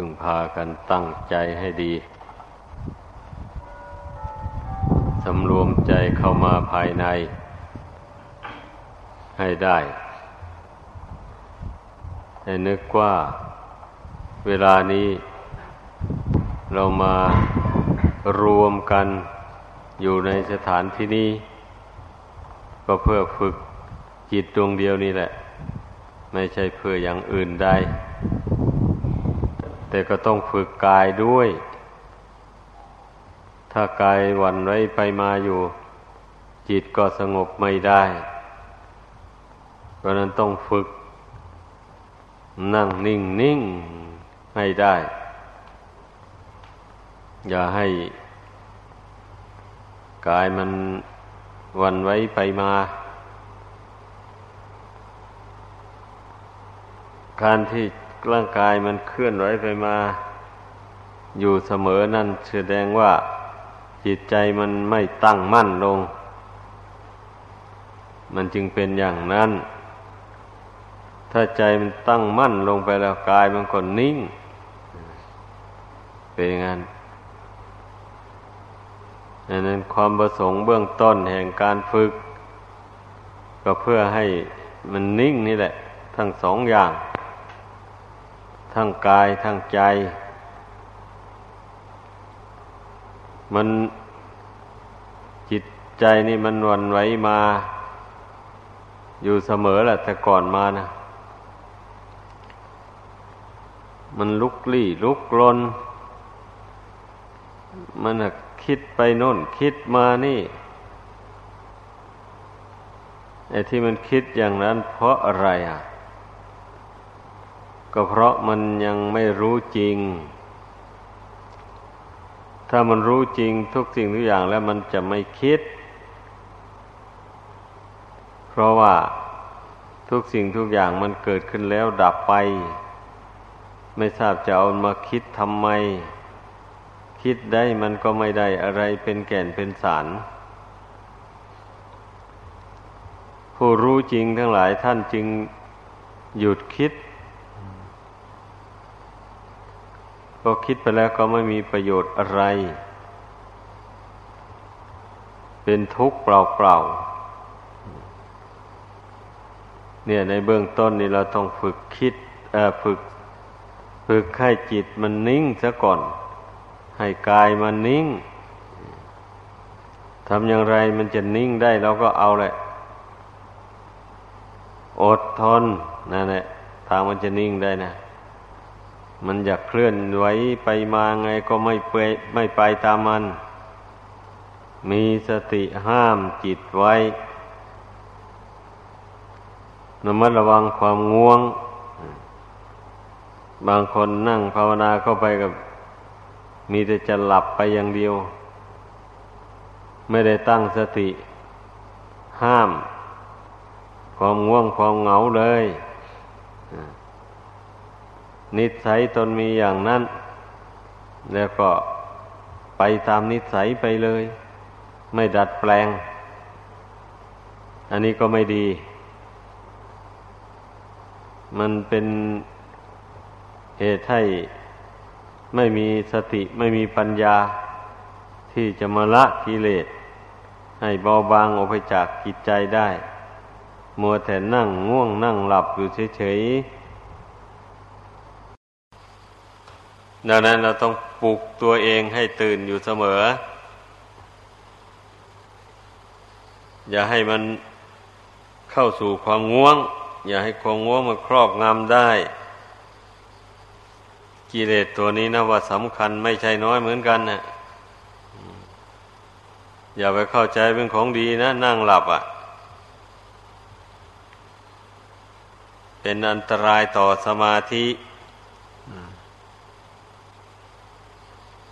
พึงพากันตั้งใจให้ดี สำรวมใจเข้ามาภายใน ให้ได้ ให้นึกว่าเวลานี้ เรามารวมกันอยู่ในสถานที่นี้ ก็เพื่อฝึกจิตดวงเดียวนี่แหละ ไม่ใช่เพื่ออย่างอื่นได้ แต่ก็ต้องฝึกกายด้วย ถ้ากายวันไว้ไปมาอยู่ จิตก็สงบไม่ได้ เพราะนั้นต้องฝึก นั่งนิ่งนิ่งให้ได้ อย่าให้ กายมันวันไว้ไปมา การที่ ร่างกายมันเคลื่อนไหวไปมา อยู่เสมอนั่นแสดงว่าจิตใจมันไม่ตั้งมั่นลง มันจึงเป็นอย่างนั้น ถ้าใจมันตั้งมั่นลงไปแล้วกายมันก็นิ่ง เป็นอย่างนั้นดังนั้นความประสงค์เบื้องต้นแห่งการฝึก ก็เพื่อให้มันนิ่งนี่แหละ ทั้งสองอย่าง ทั้งกายทั้งใจ มันจิตใจนี่มันวันไหวมา อยู่เสมอแหละแต่ก่อนมานะมันลุกลี้ลุกลน มันคิดไปโน่น คิดมานี่ไอ้ที่มันคิดอย่างนั้นเพราะอะไรอะ ก็เพราะมันยังไม่รู้จริง ถ้ามันรู้จริงทุกสิ่งทุกอย่างแล้วมันจะไม่คิด เพราะว่าทุกสิ่งทุกอย่างมันเกิดขึ้นแล้วดับไป ไม่ทราบจะเอามาคิดทำไม คิดได้มันก็ไม่ได้อะไรเป็นแก่นเป็นสารผู้รู้จริงทั้งหลายท่านจึงหยุดคิด ก็คิดไปแล้วก็ไม่มีประโยชน์อะไร เป็นทุกข์เปล่าๆเนี่ยในเบื้องต้นนี่เราต้องฝึกคิดฝึกฝึกให้จิตมันนิ่งซะก่อน ให้กายมันนิ่งทำอย่างไรมันจะนิ่งได้เราก็เอาแหละ อดทนนั่นแหละทางมันจะนิ่งได้นะ มันอยากเคลื่อนไหวไปมาไงก็ไม่ไปไม่ไปตามมัน มีสติห้ามจิตไว้ระมัดระวังความง่วง บางคนนั่งภาวนาเข้าไปกับ มีแต่จะหลับไปอย่างเดียว ไม่ได้ตั้งสติ ห้าม ความง่วงความเหงาเลย นิสัยตนมีอย่างนั้น แล้วก็ไปตามนิสัยไปเลย ไม่ดัดแปลง อันนี้ก็ไม่ดี มันเป็นเหตุให้ไม่มีสติไม่มีปัญญา ที่จะมาละกิเลส ให้เบาบางออกไปจากจิตใจได้ มัวแต่นั่งง่วงนั่งหลับอยู่เฉยๆ ดังนั้นเราต้องปลุกตัวเองให้ตื่นอยู่เสมอ อย่าให้มันเข้าสู่ความง่วง อย่าให้ความง่วงมันครอบงำได้ กิเลสตัวนี้นะว่าสำคัญไม่ใช่น้อยเหมือนกันนะอย่าไปเข้าใจเป็นของดีนะนั่งหลับอะ่ะ เป็นอันตรายต่อสมาธิ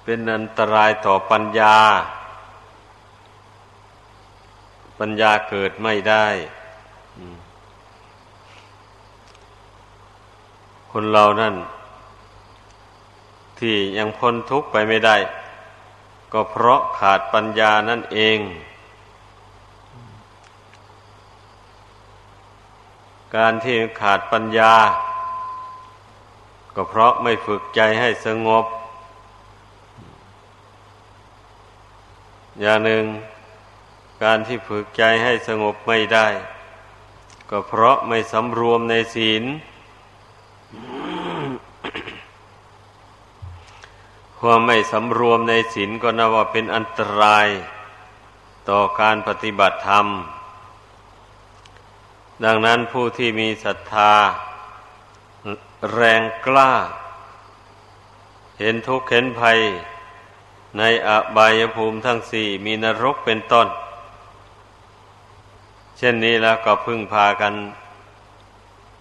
เป็นอันตรายต่อปัญญา ปัญญาเกิดไม่ได้คนเรานั่น ที่ยังพ้นทุกข์ไปไม่ได้ ก็เพราะขาดปัญญานั่นเอง การที่ขาดปัญญากก็เพราะไม่ฝึกใจให้สงบ อย่างหนึ่งการที่ฝึกใจให้สงบไม่ได้ ก็เพราะไม่สำรวมในศีล ความไม่สำรวมในศีลก็นับว่าเป็นอันตราย ต่อการปฏิบัติธรรม ดังนั้นผู้ที่มีศรัทธา แรงกล้า เห็นทุกข์เห็นภัย ในอบายภูมิทั้งสี่มีนรกเป็นต้น เช่นนี้แล้วก็พึ่งพากัน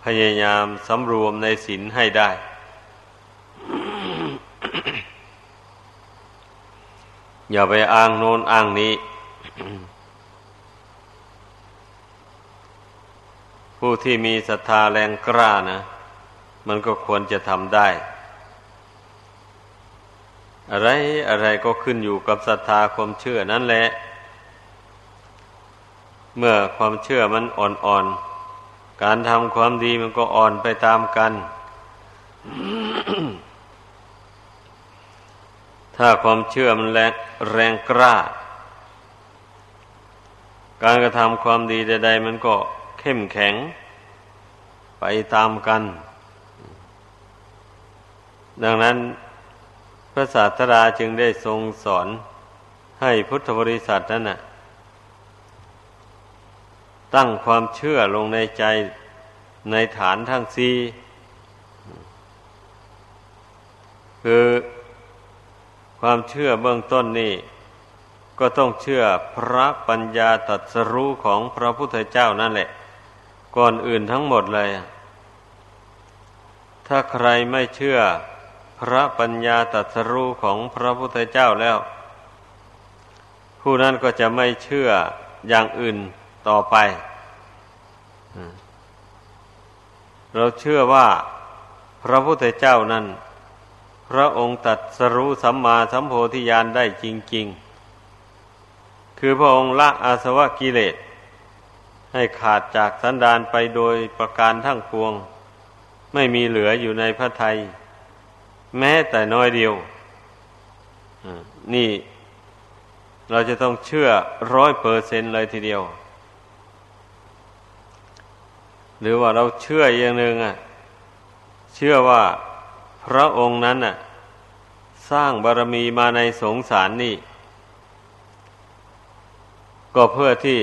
พยายามสำรวมในศีลให้ได้ อย่าไปอ้างโน้นอ้างนี้ ผู้ที่มีศรัทธาแรงกล้านะ มันก็ควรจะทำได้ อะไรอะไรก็ขึ้นอยู่กับศรัทธาความเชื่อนั่นแหละ เมื่อความเชื่อมันอ่อนๆ การทำความดีมันก็อ่อนไปตามกัน ถ้าความเชื่อมันแรงแรงกล้า การกระทำความดีใดๆมันก็เข้มแข็ง ไปตามกัน ดังนั้น พระศาสดาจึงได้ทรงสอนให้พุทธบริษัทนั้นนะตั้งความเชื่อลงในใจในฐานทั้งสี่คือความเชื่อเบื้องต้นนี่ก็ต้องเชื่อพระปัญญาตรัสรู้ของพระพุทธเจ้านั่นแหละ ก่อนอื่นทั้งหมดเลย ถ้าใครไม่เชื่อ พระปัญญาตรัสรู้ของพระพุทธเจ้าแล้ว ผู้นั้นก็จะไม่เชื่ออย่างอื่นต่อไป เราเชื่อว่าพระพุทธเจ้านั้น พระองค์ตัดสรู้สัมมาสัมโพธิญาณได้จริง ๆ คือพระองค์ละอาสวะกิเลส ให้ขาดจากสันดานไปโดยประการทั้งปวง ไม่มีเหลืออยู่ในพระไทย แม้แต่น้อยเดียวนี่ เราจะต้องเชื่อร้อยเปอร์เซนเลยทีเดียว หรือว่าเราเชื่ออย่างหนึ่งอะ เชื่อว่าพระองค์นั้นน่ะ สร้างบารมีมาในสงสารนี่ ก็เพื่อที่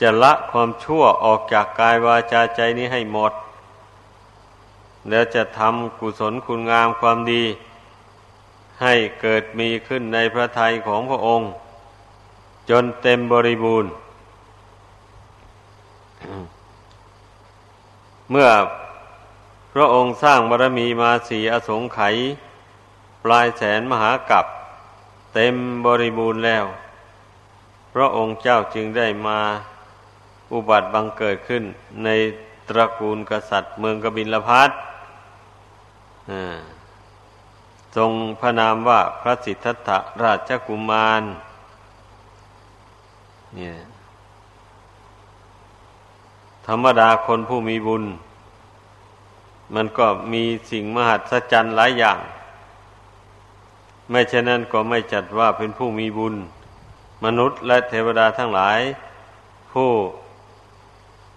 จะละความชั่วออกจากกายวาจาใจนี้ให้หมด แล้วจะทำกุศลคุณงามความดี ให้เกิดมีขึ้นในพระทัยของพระองค์ จนเต็มบริบูรณ์ เมื่อพระองค์สร้างบารมีมาสีอสงไขยปลายแสนมหากัปเต็มบริบูรณ์แล้ว พระองค์เจ้าจึงได้มาอุบัติบังเกิดขึ้นในตระกูลกษัตริย์เมืองกบิลพัท ทรงพระนามว่าพระสิทธัตถราชกุมาร เนี่ย ธรรมดาคนผู้มีบุญ มันก็มีสิ่งมหัศจรรย์หลายอย่าง ไม่เช่นนั้นก็ไม่จัดว่าเป็นผู้มีบุญ มนุษย์และเทวดาทั้งหลาย ผู้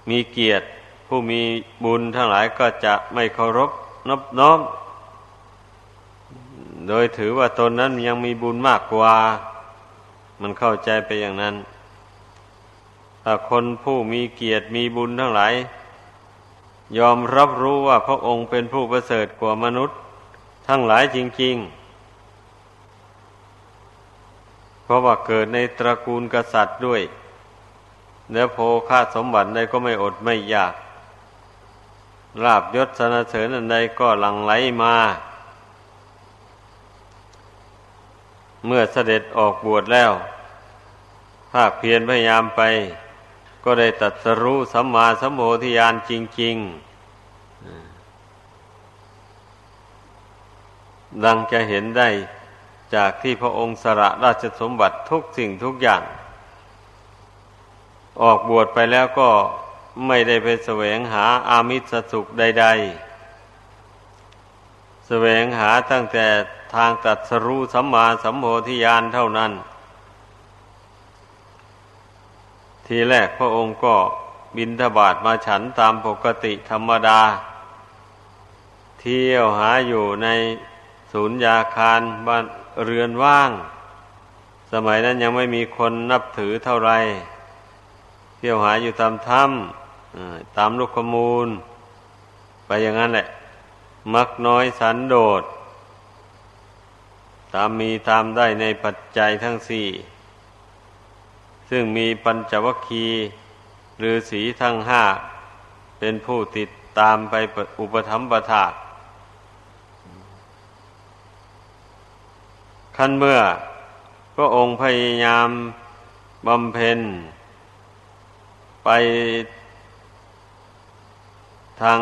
มีเกียรติ ผู้มีบุญทั้งหลายก็จะไม่เคารพ นบน้อม โดยถือว่าตนนั้นยังมีบุญมากกว่า มันเข้าใจไปอย่างนั้นถ้าคนผู้มีเกียรติมีบุญทั้งหลาย ยอมรับรู้ว่าพระองค์เป็นผู้ประเสริฐกว่ามนุษย์ ทั้งหลายจริง ๆ เพราะว่าเกิดในตระกูลกษัตริย์ด้วย เนื้อโพค่าสมบัติใดก็ไม่อดไม่อยาก ลาบยศสนเสริญอันใดก็หลั่งไหลมา เมื่อเสด็จออกบวชแล้ว ภาคเพียรพยายามไป ก็ได้ตัดสรู้สัมมาสัมโพธิญาณจริง ๆ ดังจะเห็นได้จากที่พระองค์สละราชสมบัติทุกสิ่งทุกอย่าง ออกบวชไปแล้วก็ ไม่ได้ไปแสวงหาอามิสสุขใดๆวงหาตั้งแต่ทางตัดสรู้สัมมาสัมโพธิญาณเท่านั้น ทีแรกพระองค์ก็บินทบาทมาฉันตามปกติธรรมดา เที่ยวหาอยู่ในศูนย์ยาคารบ้านเรือนว่าง สมัยนั้นยังไม่มีคนนับถือเท่าไร เที่ยวหาอยู่ตามถ้ำ ตามลูกขมูล ไปอย่างนั้นแหละ มักน้อยสันโดษ ตามมีตามได้ในปัจจัยทั้งสี่ ซึ่งมีปัญจวัคคีย์หรือสีทั้งห้า เป็นผู้ติดตามไปอุปถัมประทาขั้นเมื่อพระองค์พยายามบำเพ็ญไป ทาง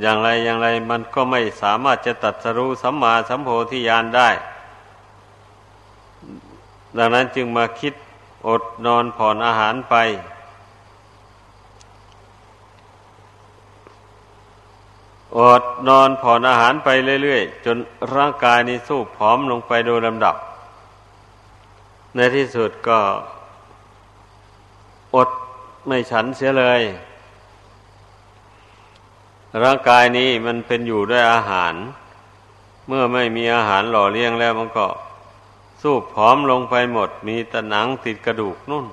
อย่างไรอย่างไรมันก็ไม่สามารถจะตัดสรู้สัมมาสัมโพธิญาณได้ ดังนั้นจึงมาคิดอดนอนผ่อนอาหารไป อดนอนผ่อนอาหารไปเรื่อยๆ จนร่างกายนี้สู้ผอมลงไปโดยลำดับ ในที่สุดก็อด ไม่ฉันเสียเลย ร่างกายนี้มันเป็นอยู่ด้วยอาหาร เมื่อไม่มีอาหารหล่อเลี้ยงแล้วมันก็ สู้ผอมลงไปหมด มีแต่หนังติดกระดูกนุ่น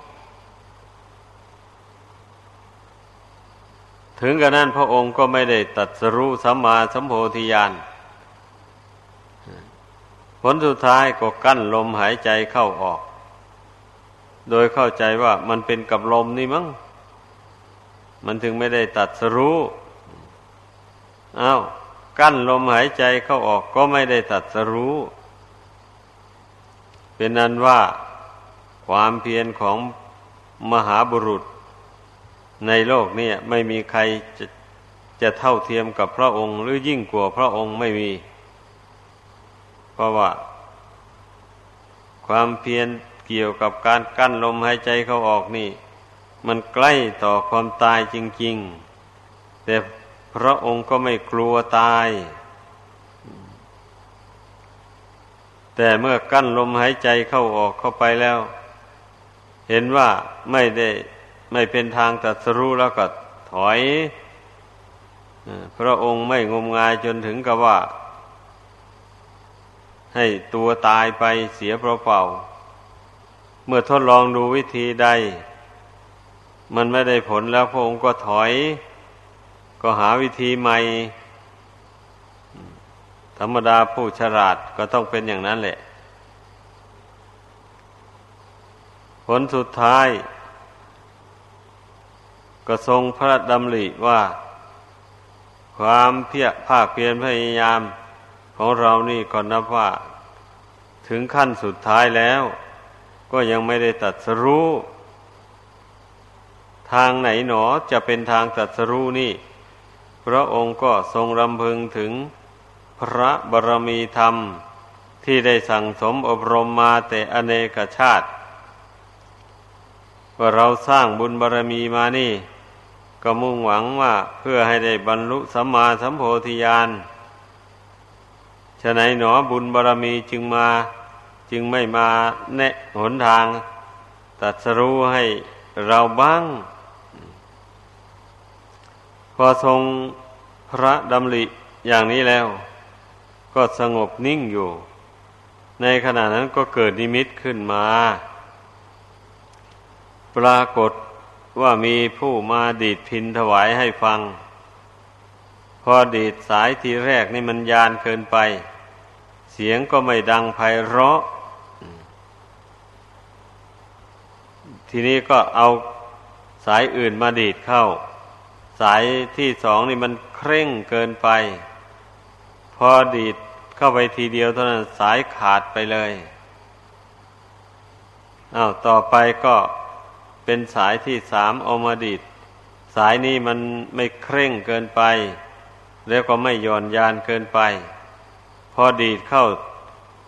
ถึงกระนั้นพระองค์ก็ไม่ได้ตัดสรู้สัมมาสัมโพธิญาณผลสุดท้ายก็กั้นลมหายใจเข้าออก โดยเข้าใจว่ามันเป็นกับลมนี่มั้ง มันถึงไม่ได้ตัดสรู้อา้าวกั้นลมหายใจเข้าออกก็ไม่ได้ตัดสรู้ เป็นนั้นว่าความเพียรของมหาบุรุษ ในโลกนี้ไม่มีใครจะจะเท่าเทียมกับพระองค์หรือยิ่งกว่าพระองค์ไม่มี เพราะว่า ความเพียรเกี่ยวกับการกั้นลมหายใจเขาออกนี่ มันใกล้ต่อความตายจริง ๆ แต่พระองค์ก็ไม่กลัวตาย แต่เมื่อกั้นลมหายใจเข้าออกเข้าไปแล้ว เห็นว่าไม่ได้ไม่เป็นทางตัดสรู้แล้วก็ถอย พระองค์ไม่งมงายจนถึงกับว่า ให้ตัวตายไปเสียเปล่าเมื่อทดลองดูวิธีใด มันไม่ได้ผลแล้วพระองค์ก็ถอย ก็หาวิธีใหม่ ธรรมดาผู้ฉลาดก็ต้องเป็นอย่างนั้นแหละ ผลสุดท้าย ก็ทรงพระดำริว่า ความเพียรภาคเพียรพยายามของเรานี่ก่อนนับว่า ถึงขั้นสุดท้ายแล้ว ก็ยังไม่ได้ตัดสรู้ ทางไหนหนอจะเป็นทางตัดสรู้นี่ พระองค์ก็ทรงรำพึงถึงพระบรมีธรรมที่ได้สั่งสมอบรมมาแต่อเนกชาติ ว่าเราสร้างบุญบารมีมานี่ ก็มุ่งหวังว่าเพื่อให้ได้บรรลุสัมมาสัมโพธิญาณฉะไหนหนอบุญบารมีจึงมาจึงไม่มาแนะหนทาง ตัดสรู้ให้เราบ้าง พอทรงพระดำริอย่างนี้แล้ว ก็สงบนิ่งอยู่ ในขณะนั้นก็เกิดนิมิตขึ้นมา ปรากฏว่ามีผู้มาดีดพินถวายให้ฟัง พอดีดสายทีแรกนี่มันยานเกินไป เสียงก็ไม่ดังไพเราะ ทีนี้ก็เอาสายอื่นมาดีดเข้า สายที่สองนี่มันเคร่งเกินไป พอดีดเข้าไปทีเดียวเท่านั้นสายขาดไปเลยอา้าวต่อไปก็เป็นสายที่สามเอามาดีดสายนี้มันไม่เคร่งเกินไป แล้วก็ไม่ย่อนยานเกินไป พอดีดเข้า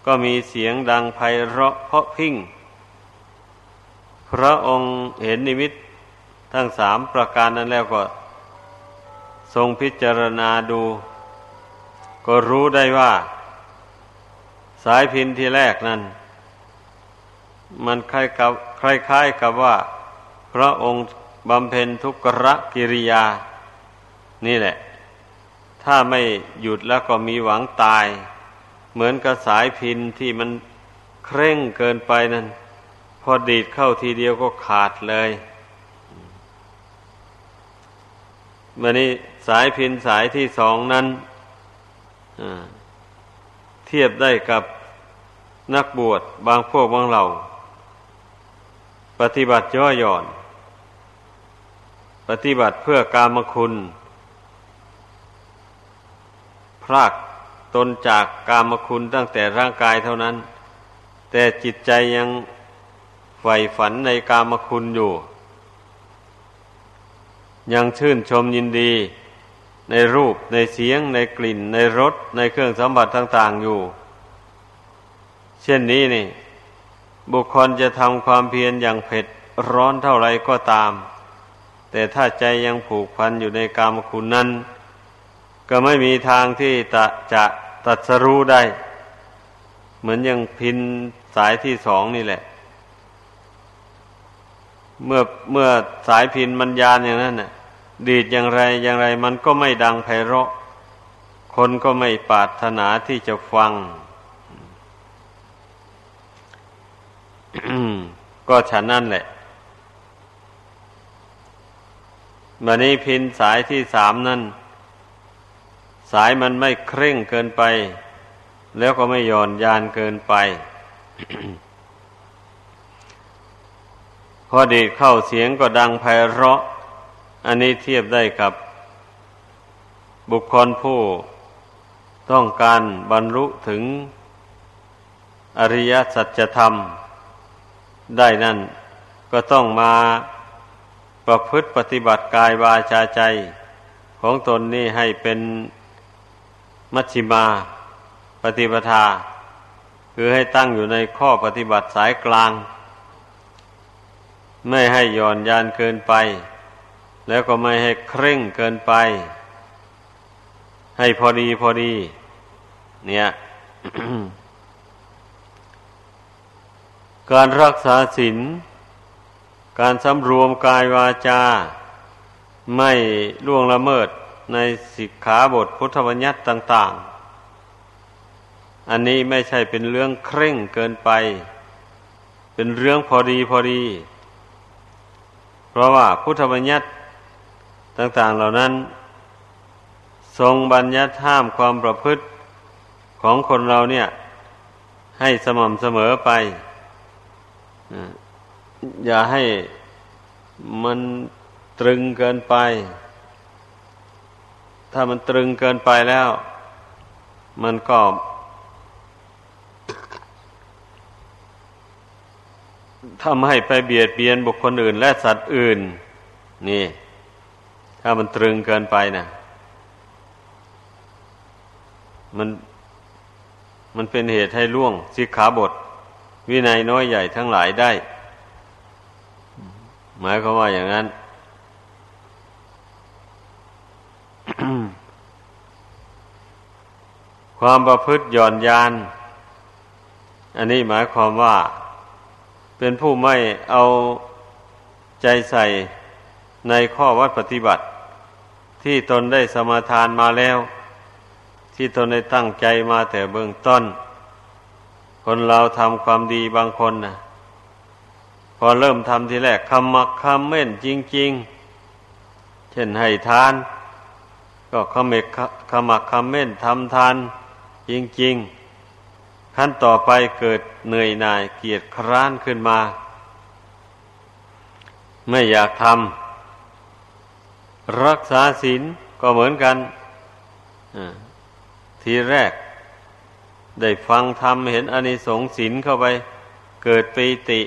ก็มีเสียงดังไพเราะเพาะพิ้งพระองค์เห็นนิมิตทั้งสามประการนั้นแล้วก็ ทรงพิจารณาดู ก็รู้ได้ว่า สายพินที่แรกนั้น มันคล้ายกับคล้ายๆกับว่า พระองค์บำเพ็ญทุกรกิริยา นี่แหละ ถ้าไม่หยุดแล้วก็มีหวังตาย เหมือนกับสายพินที่มันเคร่งเกินไปนั่นพอดีดเข้าทีเดียวก็ขาดเลยวันนี้ สายพินสายที่สองนั้นเทียบได้กับนักบวชบางพวกบางเหล่า ปฏิบัติย่อหย่อน ปฏิบัติเพื่อกามคุณ พรากตนจากกามคุณตั้งแต่ร่างกายเท่านั้น แต่จิตใจยังใฝ่ฝันในกามคุณอยู่ ยังชื่นชมยินดี ในรูปในเสียง ในกลิ่น ในรสในเครื่องสัมผัสต่าง ๆอยู่ เช่นนี้นี่ บุคคลจะทำความเพียรอย่างเผ็ดร้อนเท่าไรก็ตาม แต่ถ้าใจยังผูกพันอยู่ในกามคุณนั้น ก็ไม่มีทางที่จะจะตัดสรู้ได้ เหมือนอย่างพินสายที่สองนี่แหละ เมื่อเมื่อสายพินมันยานอย่างนั้นน่ะ ดีดอย่างไรอย่างไรมันก็ไม่ดังไพเราะ คนก็ไม่ปรารถนาที่จะฟัง ก็ฉันนั่นแหละบันนี้พินสายที่สามนั่น สายมันไม่เคร่งเกินไป แล้วก็ไม่หย่อนยานเกินไป พอดีเข้าเสียงก็ดังไพเราะ อันนี้เทียบได้กับ บุคคลผู้ต้องการบรรลุถึงอริยสัจธรรม ได้นั่นก็ต้องมาประพฤติปฏิบัติกายวาจาใจ ของตนนี่ให้เป็นมัชฌิมาปฏิปทา คือให้ตั้งอยู่ในข้อปฏิบัติสายกลาง ไม่ให้หย่อนยานเกินไป แล้วก็ไม่ให้เคร่งเกินไป ให้พอดีพอดี เนี่ยการรักษาศีลการสำรวมกายวาจา ไม่ล่วงละเมิดในสิกขาบทพุทธบัญญัติต่าง ๆ อันนี้ไม่ใช่เป็นเรื่องเคร่งเกินไป เป็นเรื่องพอดีพอดี เพราะว่าพุทธบัญญัติ ต่างๆเหล่านั้น ทรงบัญญัติห้ามความประพฤติของคนเราเนี่ย ให้สม่ำเสมอไป อย่าให้มันตรึงเกินไป ถ้ามันตรึงเกินไปแล้ว มันก็ทำให้ไปเบียดเบียนบุคคลอื่นและสัตว์อื่น นี่ ถ้ามันตรึงเกินไปนะมันมันเป็นเหตุให้ล่วงสิกขาบท วินัยน้อยใหญ่ทั้งหลายได้ หมายความว่าอย่างนั้นความประพฤติหย่อนยาน อันนี้หมายความว่า เป็นผู้ไม่เอาใจใส่ในข้อวัดปฏิบัติ ที่ตนได้สมาทานมาแล้ว ที่ตนได้ตั้งใจมาแต่เบื้องต้น คนเราทำความดีบางคนนะพอเริ่มทำทีแรกคำมักคำเม่นจริง ๆ เช่นให้ทาน ก็ขมกขมักคำเม่นทำทานจริง ๆ ขั้นต่อไปเกิดเหนื่อยหน่ายเกียจคร้านขึ้นมา ไม่อยากทำ รักษาศีลก็เหมือนกันทีแรก ได้ฟังธรรมเห็นอนิสงส์ศีลเข้าไป เกิดปีติ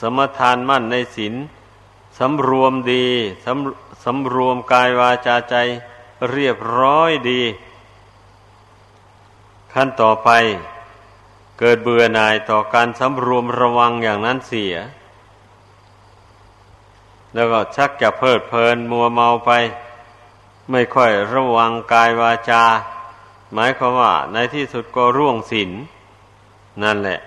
สมทานมั่นในศีลสำรวมดีสำสำรวมกายวาจาใจเรียบร้อยดี ขั้นต่อไป เกิดเบื่อหน่ายต่อการสำรวมระวังอย่างนั้นเสีย แล้วก็ชักจะเพลิดเพลินมัวเมาไป ไม่ค่อยระวังกายวาจา หมายความว่า ในที่สุดก็ร่วงศีลนั่นแหละ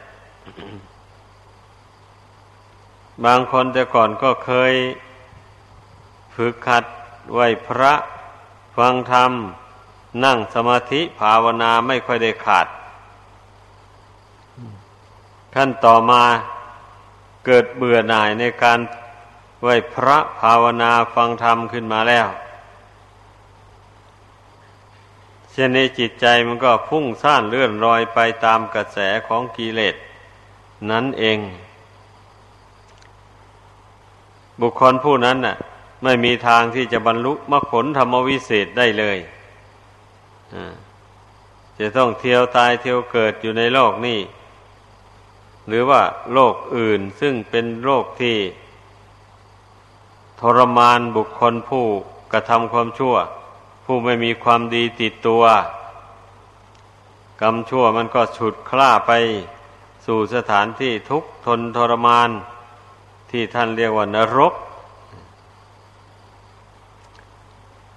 บางคนแต่ก่อนก็เคยฝึกขัดไหวพระฟังธรรม นั่งสมาธิภาวนาไม่ค่อยได้ขาด ขั้นต่อมาเกิดเบื่อหน่ายในการ ไหวพระภาวนาฟังธรรมขึ้นมาแล้ว เช่นนี้จิตใจมันก็พุ่งซ่านเลื่อนลอยไปตามกระแสของกิเลสนั้นเอง บุคคลผู้นั้นน่ะ ไม่มีทางที่จะบรรลุมรรคผลธรรมวิเศษได้เลยจะต้องเที่ยวตายเที่ยวเกิดอยู่ในโลกนี้ หรือว่าโลกอื่นซึ่งเป็นโลกที่ ทรมานบุคคลผู้กระทำความชั่ว ผู้ไม่มีความดีติดตัว กรรมชั่วมันก็ฉุดคล้าไปสู่สถานที่ทุกข์ทนทรมาน ที่ท่านเรียกว่านรก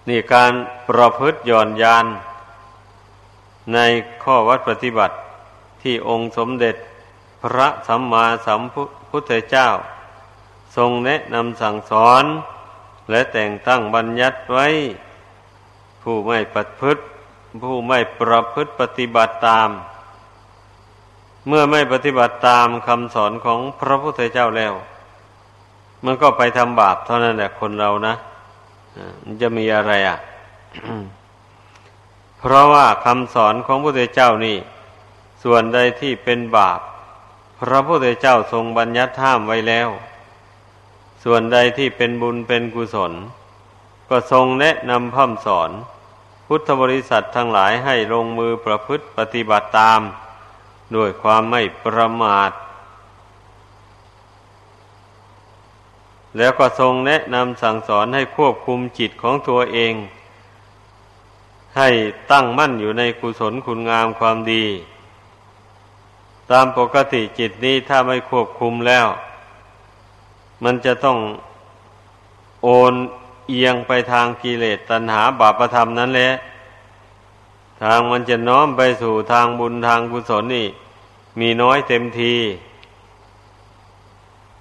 นี่การประพฤติย่อนยาน ในข้อวัดปฏิบัติที่องค์สมเด็จพระสัมมาสัมพุทธเจ้า ทรงแนะนำสั่งสอน และแต่งตั้งบัญญัติไว้ ผู้ไม่ปฏิพฤติผู้ไม่ประพฤติปฏิบัติตาม เมื่อไม่ปฏิบัติตามคำสอนของพระพุทธเจ้าแล้ว มันก็ไปทำบาปเท่านั้นแหละคนเรานะมันจะมีอะไรอะ เพราะว่าคำสอนของพระพุทธเจ้านี่ ส่วนใดที่เป็นบาป พระพุทธเจ้าทรงบัญญัติห้ามไว้แล้ว ส่วนใดที่เป็นบุญเป็นกุศล ก็ทรงแนะนำพ่ำสอน พุทธบริษัททั้งหลายให้ลงมือประพฤติปฏิบัติตาม ด้วยความไม่ประมาท แล้วก็ทรงแนะนำสั่งสอนให้ควบคุมจิตของตัวเอง ให้ตั้งมั่นอยู่ในกุศลคุณงามความดี ตามปกติจิตนี้ถ้าไม่ควบคุมแล้ว มันจะต้องโอนเอียงไปทางกิเลสตัณหาบาปธรรมนั้นแหละ ทางมันจะน้อมไปสู่ทางบุญทางกุศลนี่ มีน้อยเต็มที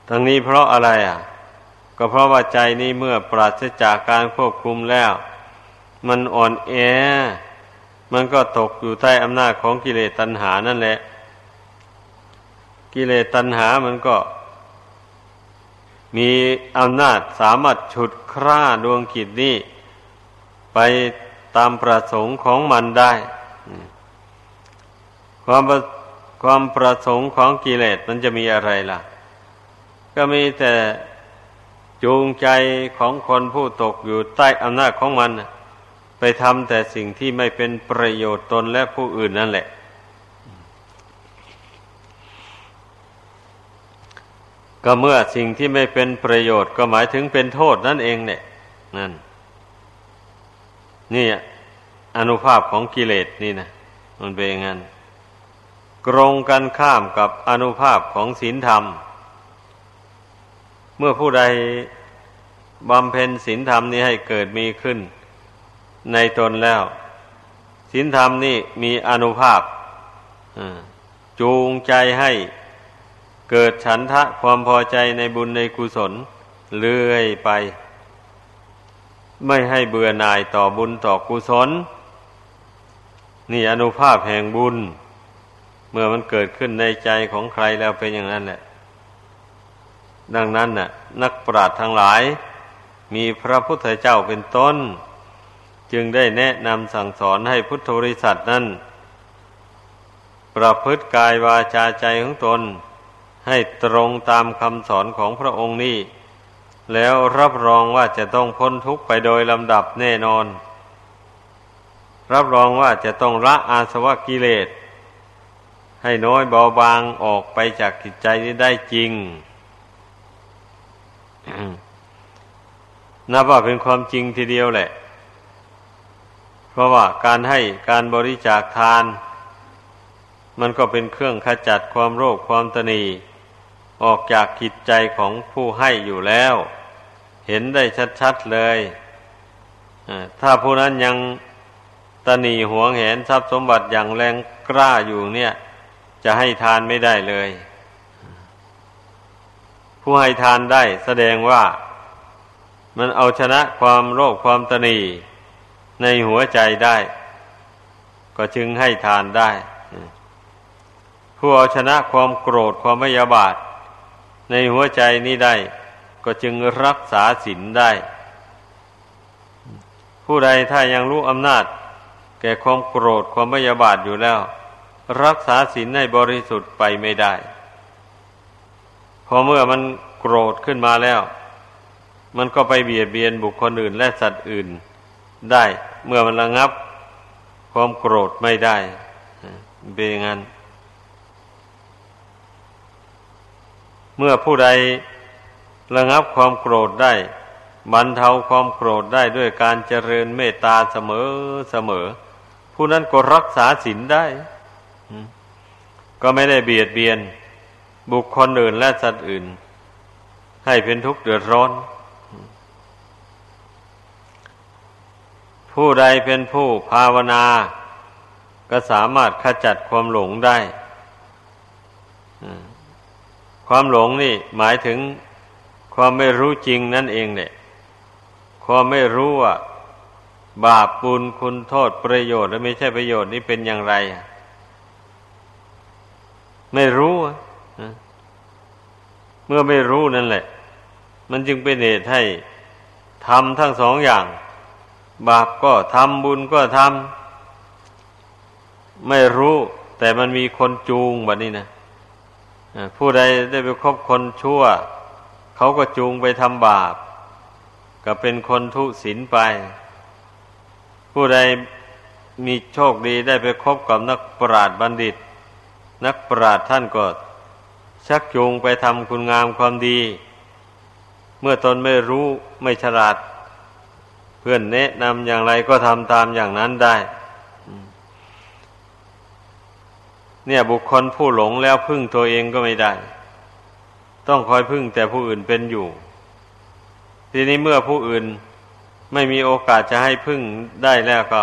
ทั้งนี้เพราะอะไรอะ ก็เพราะว่าใจนี้เมื่อปราศจากการควบคุมแล้ว มันอ่อนแอ มันก็ตกอยู่ใต้อำนาจของกิเลสตัณหานั่นแหละ กิเลสตัณหามันก็ มีอำนาจสามารถฉุดคร่าดวงกิจนี้ไปตามประสงค์ของมันได้ ความความประสงค์ของกิเลสมันจะมีอะไรล่ะ ก็มีแต่จูงใจของคนผู้ตกอยู่ใต้อำนาจของมัน ไปทำแต่สิ่งที่ไม่เป็นประโยชน์ตนและผู้อื่นนั่นแหละ ก็เมื่อสิ่งที่ไม่เป็นประโยชน์ก็หมายถึงเป็นโทษนั่นเองเนี่ยนั่น นี่อนุภาพของกิเลสนี่นะมันเป็นอย่างนั้นกรงกันข้ามกับอนุภาพของศีลธรรม เมื่อผู้ใดบำเพ็ญศีลธรรมนี้ให้เกิดมีขึ้น ในตนแล้วศีลธรรมนี่มีอนุภาพจูงใจให้ เกิดฉันทะความพอใจในบุญในกุศลเลื่อยไป ไม่ให้เบื่อหน่ายต่อบุญต่อกุศล นี่อนุภาพแห่งบุญ เมื่อมันเกิดขึ้นในใจของใครแล้วเป็นอย่างนั้นแหละดังนั้นน่ะ นักปราชญ์ทั้งหลาย มีพระพุทธเจ้าเป็นต้น จึงได้แนะนำสั่งสอนให้พุทธบริษัทนั้น ประพฤติกายวาจาใจของตน ให้ตรงตามคำสอนของพระองค์นี้แล้วรับรองว่าจะต้องพ้นทุกข์ไปโดยลำดับแน่นอน รับรองว่าจะต้องละอาสวะกิเลส ให้น้อยเบาบางออกไปจากจิตใจนี้ได้จริงนับว่าเป็นความจริงทีเดียวแหละ เพราะว่าการให้การบริจาคทาน มันก็เป็นเครื่องขจัดความโรคความตนี ออกจากกิจใจของผู้ให้อยู่แล้ว เห็นได้ชัดๆเลยถ้าผู้นั้นยังตนีหวงเห็นทรัพย์สมบัติอย่างแรงกล้าอยู่เนี่ย จะให้ทานไม่ได้เลย ผู้ให้ทานได้แสดงว่า มันเอาชนะความโลภความตนีในหัวใจได้ ก็จึงให้ทานได้ ผู้เอาชนะความโกรธความพยาบาท ในหัวใจนี้ได้ ก็จึงรักษาศีลได้ ผู้ใดถ้ายังรู้อำนาจ แก่ความโกรธความพยาบาทอยู่แล้ว รักษาศีลให้บริสุทธิ์ไปไม่ได้ พอเมื่อมันโกรธขึ้นมาแล้ว มันก็ไปเบียดเบียนบุคคลอื่นและสัตว์อื่นได้ เมื่อมันระงับ ความโกรธไม่ได้เป็นอย่างนั้น เมื่อผู้ใดระงับความโกรธได้บรรเทาความโกรธได้ด้วยการเจริญเมตตาเสมอเสมอ ผู้นั้นก็รักษาศีลได้ ก็ไม่ได้เบียดเบียน บุคคลอื่นและสัตว์อื่น ให้เป็นทุกข์เดือดร้อน ผู้ใดเป็นผู้ภาวนา ก็สามารถขจัดความหลงได้ ความหลงนี่หมายถึงความไม่รู้จริงนั่นเองเนี่ย ความไม่รู้ว่าบาปบุญคุณโทษประโยชน์และไม่ใช่ประโยชน์นี่เป็นอย่างไร ไม่รู้เมื่อไม่รู้นั่นแหละ มันจึงเป็นเหตุให้ทำทั้งสองอย่าง บาปก็ทำบุญก็ทำไม่รู้ แต่มันมีคนจูงแบบนี้นะ ผู้ใดได้ไปคบคนชั่ว เขาก็จูงไปทำบาป ก็เป็นคนทุศีลไป ผู้ใดมีโชคดีได้ไปคบกับนักปราชญ์บัณฑิต นักปราชญ์ท่านก็ชักจูงไปทำคุณงามความดี เมื่อตนไม่รู้ไม่ฉลาด เพื่อนแนะนำอย่างไรก็ทำตามอย่างนั้นได้ เนี่ยบุคคลผู้หลงแล้วพึ่งตัวเองก็ไม่ได้ ต้องคอยพึ่งแต่ผู้อื่นเป็นอยู่ ทีนี้เมื่อผู้อื่นไม่มีโอกาสจะให้พึ่งได้แล้วก็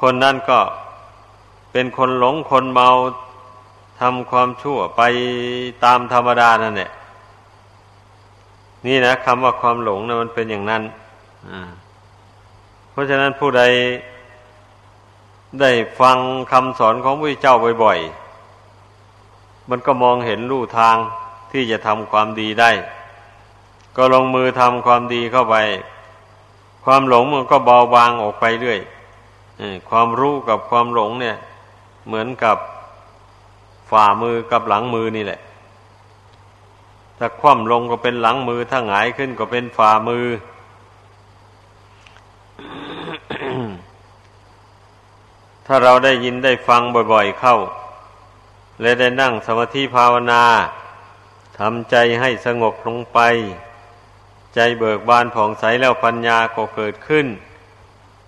คนนั้นก็เป็นคนหลงคนเมาทำความชั่วไปตามธรรมดานั่นแหละนี่นะคำว่าความหลงนะมันเป็นอย่างนั้นอ่าราะฉะนั้นผู้ใดได้ฟังคำสอนของพระเจ้าบ่อยๆ มันก็มองเห็นลู่ทางที่จะทำความดีได้ ก็ลงมือทำความดีเข้าไป ความหลงมันก็เบาบางออกไปเรื่อยความรู้กับความหลงเนี่ย เหมือนกับฝ่ามือกับหลังมือนี่แหละ ถ้าคว่ำลงก็เป็นหลังมือ ถ้าหงายขึ้นก็เป็นฝ่ามือ ถ้าเราได้ยินได้ฟังบ่อย ๆ เข้า และได้นั่งสมาธิภาวนาทำใจให้สงบลงไป ใจเบิกบานผ่องใสแล้วปัญญาก็เกิดขึ้น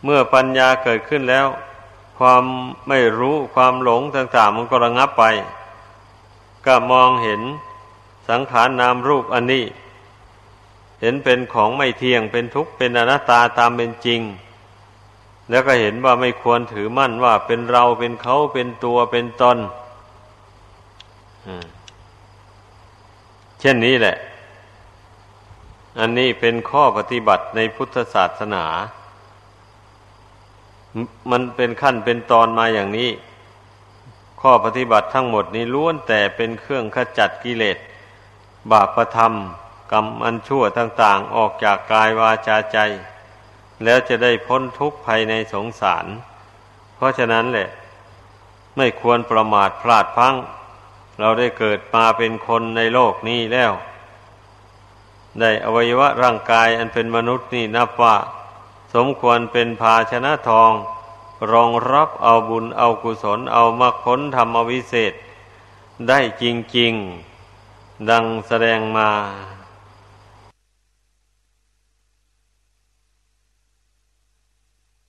เมื่อปัญญาเกิดขึ้นแล้ว ความไม่รู้ความหลงต่างๆมันก็ระงับไป ก็มองเห็นสังขารนนามรูปอันนี้ เห็นเป็นของไม่เที่ยงเป็นทุกข์เป็นอนัตตาตามเป็นจริง แล้วก็เห็นว่าไม่ควรถือมั่นว่าเป็นเราเป็นเขาเป็นตัวเป็นตนเเช่นนี้แหละ อันนี้เป็นข้อปฏิบัติในพุทธศาสนา มันเป็นขั้นเป็นตอนมาอย่างนี้ ข้อปฏิบัติทั้งหมดนี้ล้วนแต่เป็นเครื่องขจัดกิเลส บาปธรรม กรรมอันชั่วต่าง ๆ ออกจากกายวาจาใจ แล้วจะได้พ้นทุกข์ภายในสงสาร เพราะฉะนั้นแหละ ไม่ควรประมาทพลาดพัง เราได้เกิดมาเป็นคนในโลกนี้แล้ว ได้อวัยวะร่างกายอันเป็นมนุษย์นี่นับว่า สมควรเป็นภาชนะทอง รองรับเอาบุญเอากุศลเอามรรคผลธรรมวิเศษ ได้จริง ๆ ดังแสดงมา